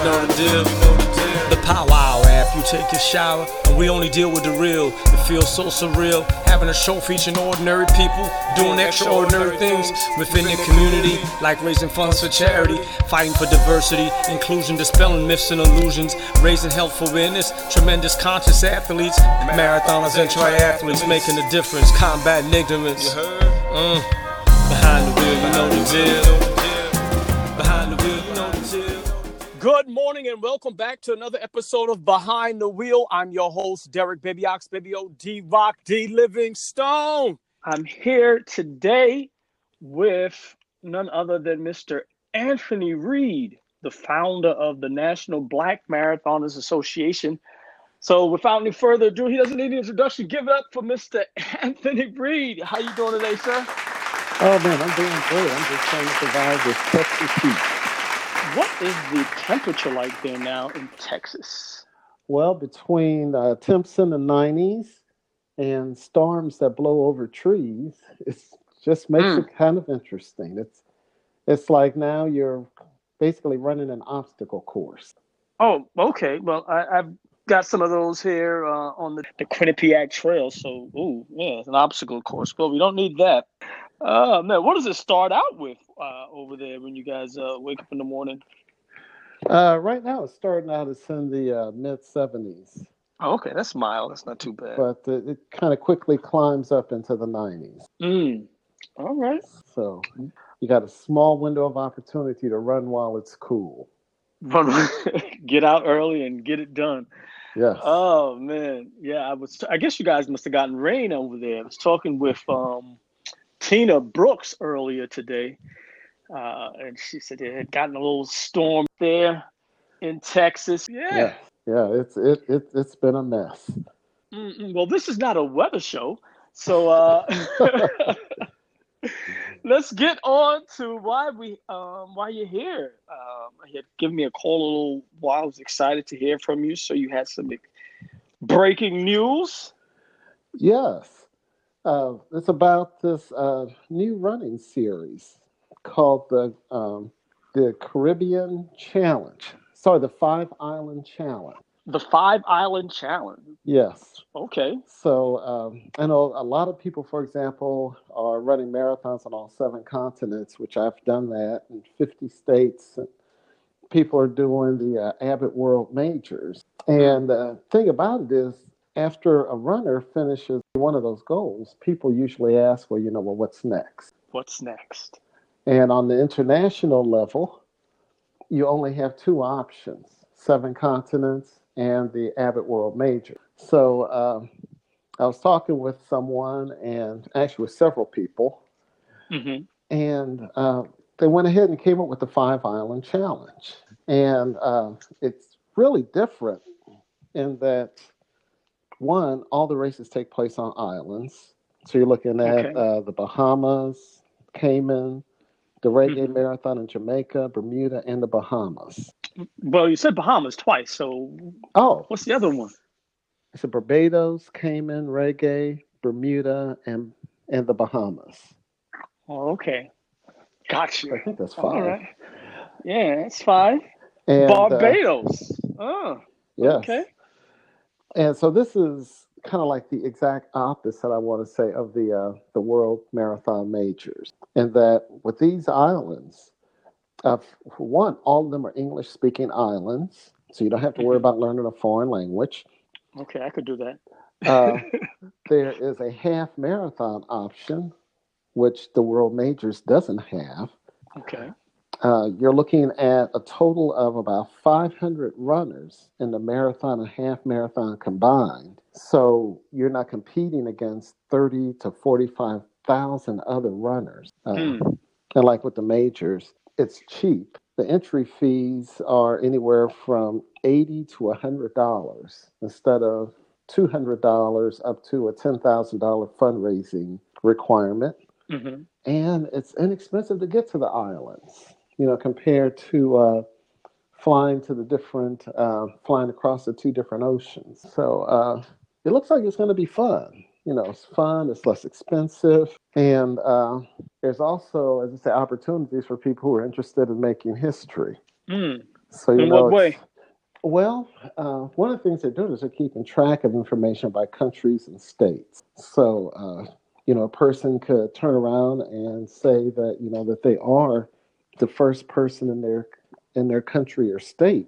you know the deal. The powwow after you take your shower, and we only deal with the real. It feels so surreal having a show featuring ordinary people doing extraordinary things within their community, like raising funds for charity, fighting for diversity, inclusion, dispelling myths and illusions, raising health awareness, tremendous conscious athletes, marathoners and triathletes making a difference, combating ignorance. Mm. Behind the wheel, you know the deal. Morning and welcome back to another episode of Behind the Wheel. I'm your host, Derek Baby Ox, D Rock, D Livingstone. I'm here today with none other than Mr. Anthony Reed, the founder of the National Black Marathoners Association. So without any further ado, he doesn't need an introduction. Give it up for Mr. Anthony Reed. How you doing today, sir? Oh man, I'm doing great. I'm just trying to survive this Texas heat. What is the temperature like there now in Texas? Well, between uh, temps in the 90s and storms that blow over trees, it just makes Mm. it kind of interesting. It's it's like now you're basically running an obstacle course. Oh, okay. Well, I, I've got some of those here uh, on the, the Quinnipiac Trail. So, ooh, yeah, it's an obstacle course. Well, we don't need that. Uh, man, what does it start out with uh, over there when you guys uh, wake up in the morning? Uh, right now, it's starting out it's in the uh, mid 70s, Oh, okay, that's mild. That's not too bad. but it, it kind of quickly climbs up into the 90s. Mm. All right. So you got a small window of opportunity to run while it's cool. Run, get out early and get it done. Yes. Oh man, yeah. I was. I guess you guys must have gotten rain over there. I was talking with um, Tina Brooks earlier today, uh, and she said it had gotten a little storm there in Texas. Yeah. Yeah, yeah, it's it, it it's been a mess. Mm-mm. Well, this is not a weather show, so uh, let's get on to why we um, why you're here. Um, you had given me a call a little while. I was excited to hear from you. So you had some breaking news. Yes, uh, it's about this uh, new running series called the um, the Caribbean Challenge. Sorry, the Five Island Challenge. The Five Island Challenge. Yes. Okay. So um, I know a lot of people, for example, are running marathons on all seven continents, which I've done that in 50 states. People are doing the uh, Abbott World Majors. And the thing about it is, after a runner finishes one of those goals, people usually ask, well, you know, well, what's next? What's next? And on the international level, you only have two options seven continents and the Abbott World Major. So um, I was talking with someone, and actually with several people, Mm-hmm. and uh, they went ahead and came up with the Five Island Challenge. And uh, it's really different in that, one, all the races take place on islands. So you're looking at Okay. uh, the Bahamas, Cayman, the Reggae Mhm. Marathon in Jamaica, Bermuda, and the Bahamas. Well, you said Bahamas twice. So Oh, what's the other one? it's Barbados, Cayman, Reggae, Bermuda, and and the Bahamas. Oh, okay. Got I think that's five. All right. Yeah, that's fine. And, uh, Barbados. Oh, yes. okay. And so this is kind of like the exact opposite, I want to say, of the uh, the World Marathon Majors, in that with these islands, uh, for one, all of them are English speaking islands, so you don't have to worry Mhm. about learning a foreign language. Okay, I could do that. Uh, there is a half marathon option, which the World Majors doesn't have. okay. Uh, you're looking at a total of about 500 runners in the marathon and half marathon combined. So you're not competing against 30 to 45,000 other runners. Uh, Hmm. And like with the majors, it's cheap. The entry fees are anywhere from 80 to $100 instead of $200 up to a $10,000 fundraising requirement hmm and it's inexpensive to get to the islands you know compared to uh, flying to the different uh, flying across the two different oceans so uh, it looks like it's going to be fun you know it's fun it's less expensive and uh, there's also as i say opportunities for people who are interested in making history Mm. So you In know, what way? Well, uh, one of the things they're doing is they're keeping track of information by countries and states. So, uh, you know, a person could turn around and say that you know that they are the first person in their in their country or state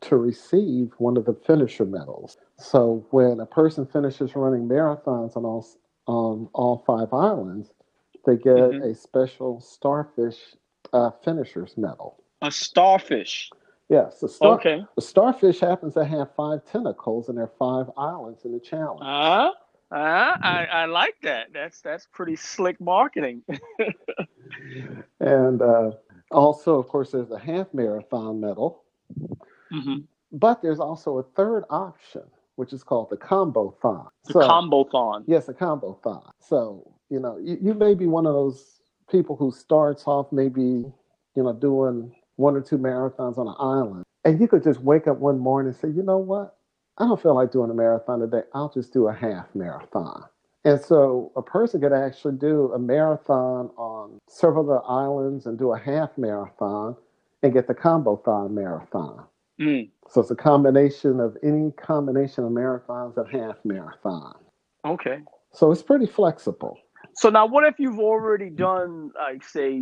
to receive one of the finisher medals. So, when a person finishes running marathons on all on all five islands, they get Mhm. a special starfish uh, finishers medal. A starfish. Yes, the star, Okay. the starfish happens to have five tentacles and there are five islands in the challenge. Uh, uh, I, I like that. That's that's pretty slick marketing. And uh, also, of course, there's a half marathon medal, hmm but there's also a third option, which is called the combo thon. The combo thon. Yes, a combo thon. So, you know, you, you may be one of those people who starts off maybe, you know, doing one or two marathons on an island. And you could just wake up one morning and say, you know what? I don't feel like doing a marathon today. I'll just do a half marathon. And so a person could actually do a marathon on several of the islands and do a half marathon and get the combo thon marathon. Mm. So it's a combination of any combination of marathons and half marathon. Okay. So it's pretty flexible. So now, what if you've already done, like, say,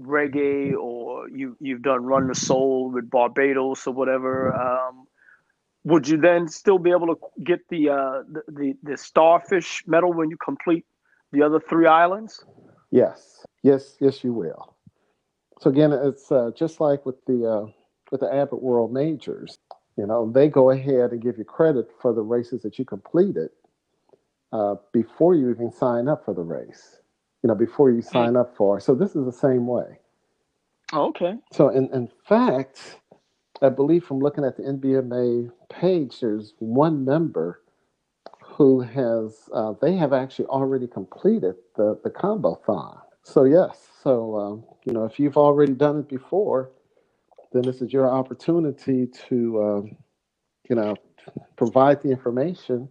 reggae, or you you've done Run the Soul with Barbados or whatever? Um, would you then still be able to get the, uh, the the the starfish medal when you complete the other three islands? Yes, yes, yes, you will. So again, it's uh, just like with the uh, with the Abbott World Majors. You know, they go ahead and give you credit for the races that you completed uh, before you even sign up for the race. You know, before you sign up for. So this is the same way. Okay. So in in fact, I believe from looking at the NBMA page, there's one member who has uh, they have actually already completed the the combo thon. So yes, so um, you know if you've already done it before, then this is your opportunity to um, you know provide the information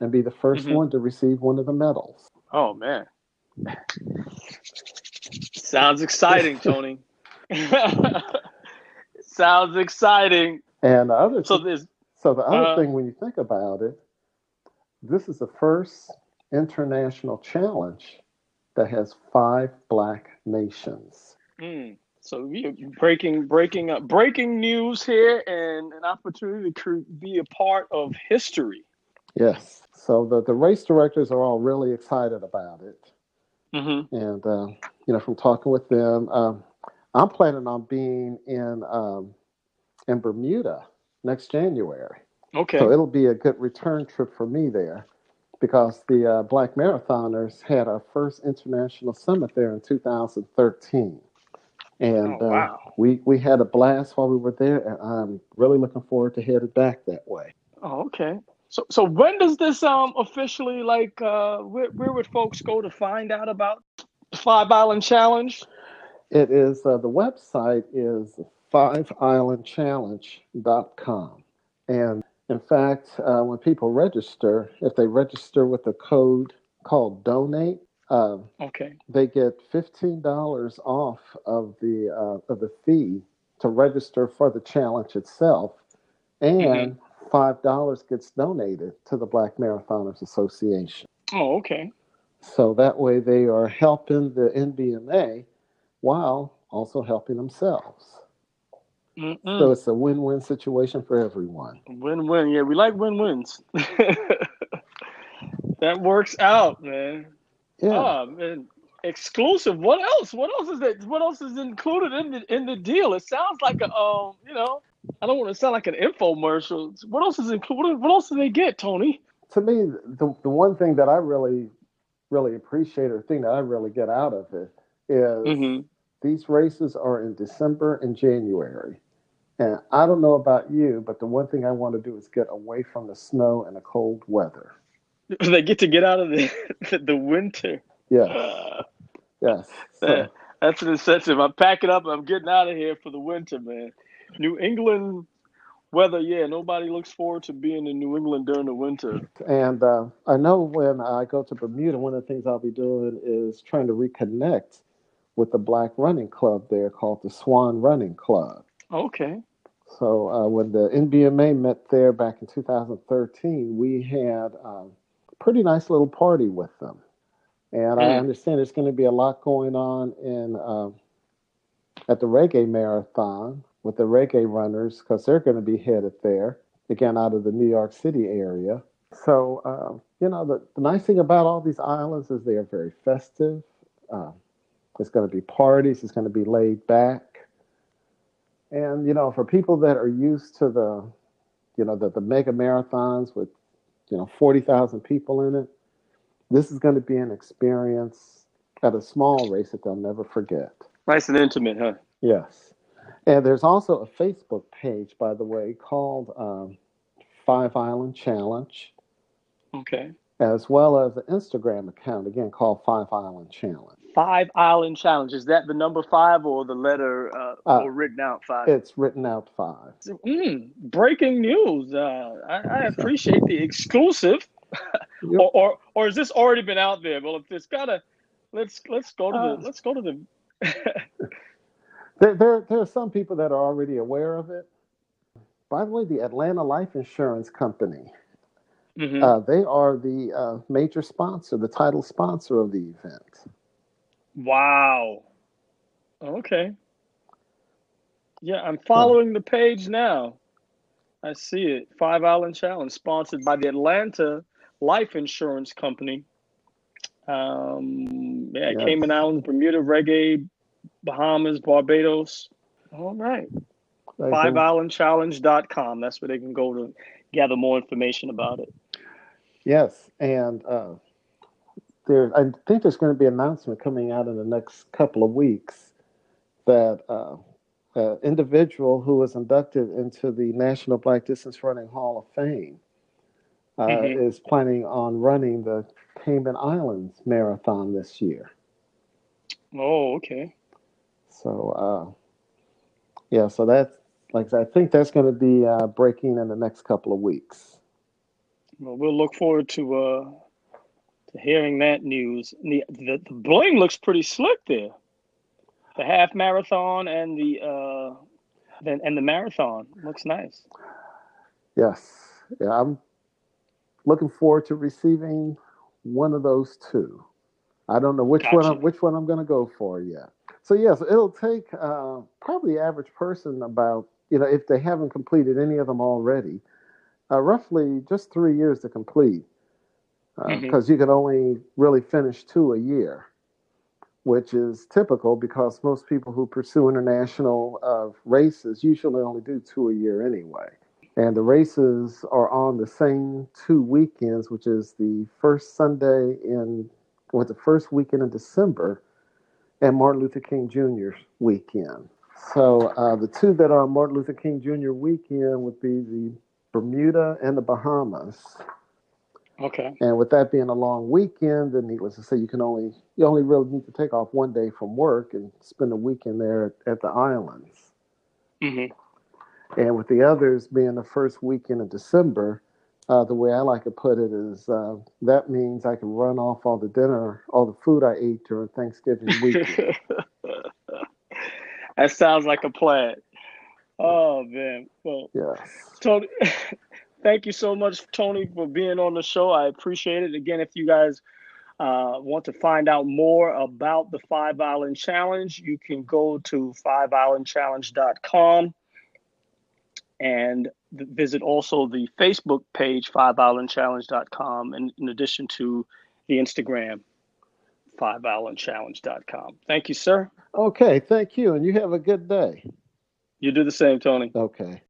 and be the 1st Mhm. one to receive one of the medals. Oh man. Sounds exciting, Tony. Sounds exciting. And the other So there's So the other Uh, thing, when you think about it, this is the first international challenge that has five black nations. mm, so we are breaking breaking up breaking news here and an opportunity to be a part of history. Yes. So the, the race directors are all really excited about it. Mm-hmm. And, uh, you know, from talking with them, um, I'm planning on being in, um, in Bermuda next January. Okay. So it'll be a good return trip for me there because the uh, Black Marathoners had our first international summit there in 2013. And Oh, uh, we, we had a blast while we were there, and I'm really looking forward to headed back that way. Oh, okay. So so when does this um officially like uh where, where would folks go to find out about the Five Island Challenge? It is uh, the website is fiveislandchallenge.com. And in fact, uh, when people register, if they register with a code called donate, uh, Okay. they get fifteen dollars off of the uh, of the fee to register for the challenge itself, and five dollars gets donated to the Black Marathoners Association. Oh, okay. So that way, they are helping the NBMA while also helping themselves. Mm-mm. So it's a win-win situation for everyone. Win win. Yeah, we like win wins. that works out, man. Yeah. Oh man. Exclusive. What else? What else is that? What else is included in the in the deal? It sounds like a um, you know, I don't want to sound like an infomercial. What else is included? What else do they get, Tony? To me, the the one thing that I really, really appreciate, or thing that I really get out of it, is Mm-hmm. These races are in December and January. And I don't know about you, but the one thing I want to do is get away from the snow and the cold weather. They get to get out of the the winter. Yes, Uh, yes. So, that's an incentive. I'm packing up. I'm getting out of here for the winter, man. New England weather, yeah. Nobody looks forward to being in New England during the winter. and uh, I know when I go to Bermuda, one of the things I'll be doing is trying to reconnect with the Black Running Club there called the Swan Running Club. Okay. So uh, when the NBMA met there back in 2013, we had um, a pretty nice little party with them. And I Mm. understand there's going to be a lot going on in um at the Reggae Marathon with the Reggae runners because they're going to be headed there again out of the New York City area. So um, you know the, the nice thing about all these islands is they are very festive. Uh, it's going to be parties. It's going to be laid back. And you know, for people that are used to the, you know, the, the mega marathons with, you know, forty thousand people in it, this is going to be an experience at a small race that they'll never forget. Nice and intimate, huh? Yes, and there's also a Facebook page, by the way, called um, Five Island Challenge, Okay. as well as an Instagram account again called Five Island Challenge. Five Island Challenge. Is that the number five or the letter uh, Uh, or written out five? It's written out five. Mm, breaking news. Uh, I, I appreciate the exclusive. Yep. or, or or has this already been out there? Well, if it's gotta, let's let's go to Uh, the let's go to the. There, there, there are some people that are already aware of it. By the way, the Atlanta Life Insurance Company, Mhm. uh, they are the uh, major sponsor, the title sponsor of the event. Wow. Okay. Yeah, I'm following the page now. I see it. Five Island Challenge, sponsored by the Atlanta Life Insurance Company. Um, yeah, Yes. Cayman Islands, Bermuda, Reggae, Bahamas, Barbados. All right. Like I said, FiveIslandChallenge.com. That's where they can go to gather more information about it. Yes, and uh, there, I think there's going to be an announcement coming out in the next couple of weeks that uh, an individual who was inducted into the National Black Distance Running Hall of Fame uh, Mhm. is planning on running the Cayman Islands Marathon this year. Oh, okay. So, uh, yeah, so that's like I think that's going to be uh, breaking in the next couple of weeks. Well, we'll look forward to uh to hearing that news. The the, the bling looks pretty slick there. The half marathon and the uh then and the marathon looks nice. Yes, yeah, I'm looking forward to receiving one of those two. I don't know which one I'm, which one I'm going to go for yet. So yes, it'll take uh, probably average person about you know if they haven't completed any of them already, uh, roughly just three years to complete, because Mhm. you can only really finish two a year, which is typical because most people who pursue international uh, races usually only do two a year anyway. And the races are on the same two weekends, which is the first Sunday in, or the first weekend in December, and Martin Luther King Jr.'s weekend. So uh, the two that are Martin Luther King Jr. weekend would be the Bermuda and the Bahamas. Okay. And with that being a long weekend, then needless to say, you can only you only really need to take off one day from work and spend a weekend there at, at the islands. hmm And with the others being the first weekend of December, uh, the way I like to put it is uh, that means I can run off all the dinner, all the food I ate during Thanksgiving week. that sounds like a plan. Oh man. Well, yes. Tony, thank you so much, Tony, for being on the show. I appreciate it. Again, if you guys uh, want to find out more about the Five Island Challenge, you can go to fiveislandchallenge.com and visit also the Facebook page, fiveislandchallenge.com, and in addition to the Instagram, fiveislandchallenge.com. Thank you, sir. Okay. Thank you. And you have a good day. You do the same, Tony. Okay.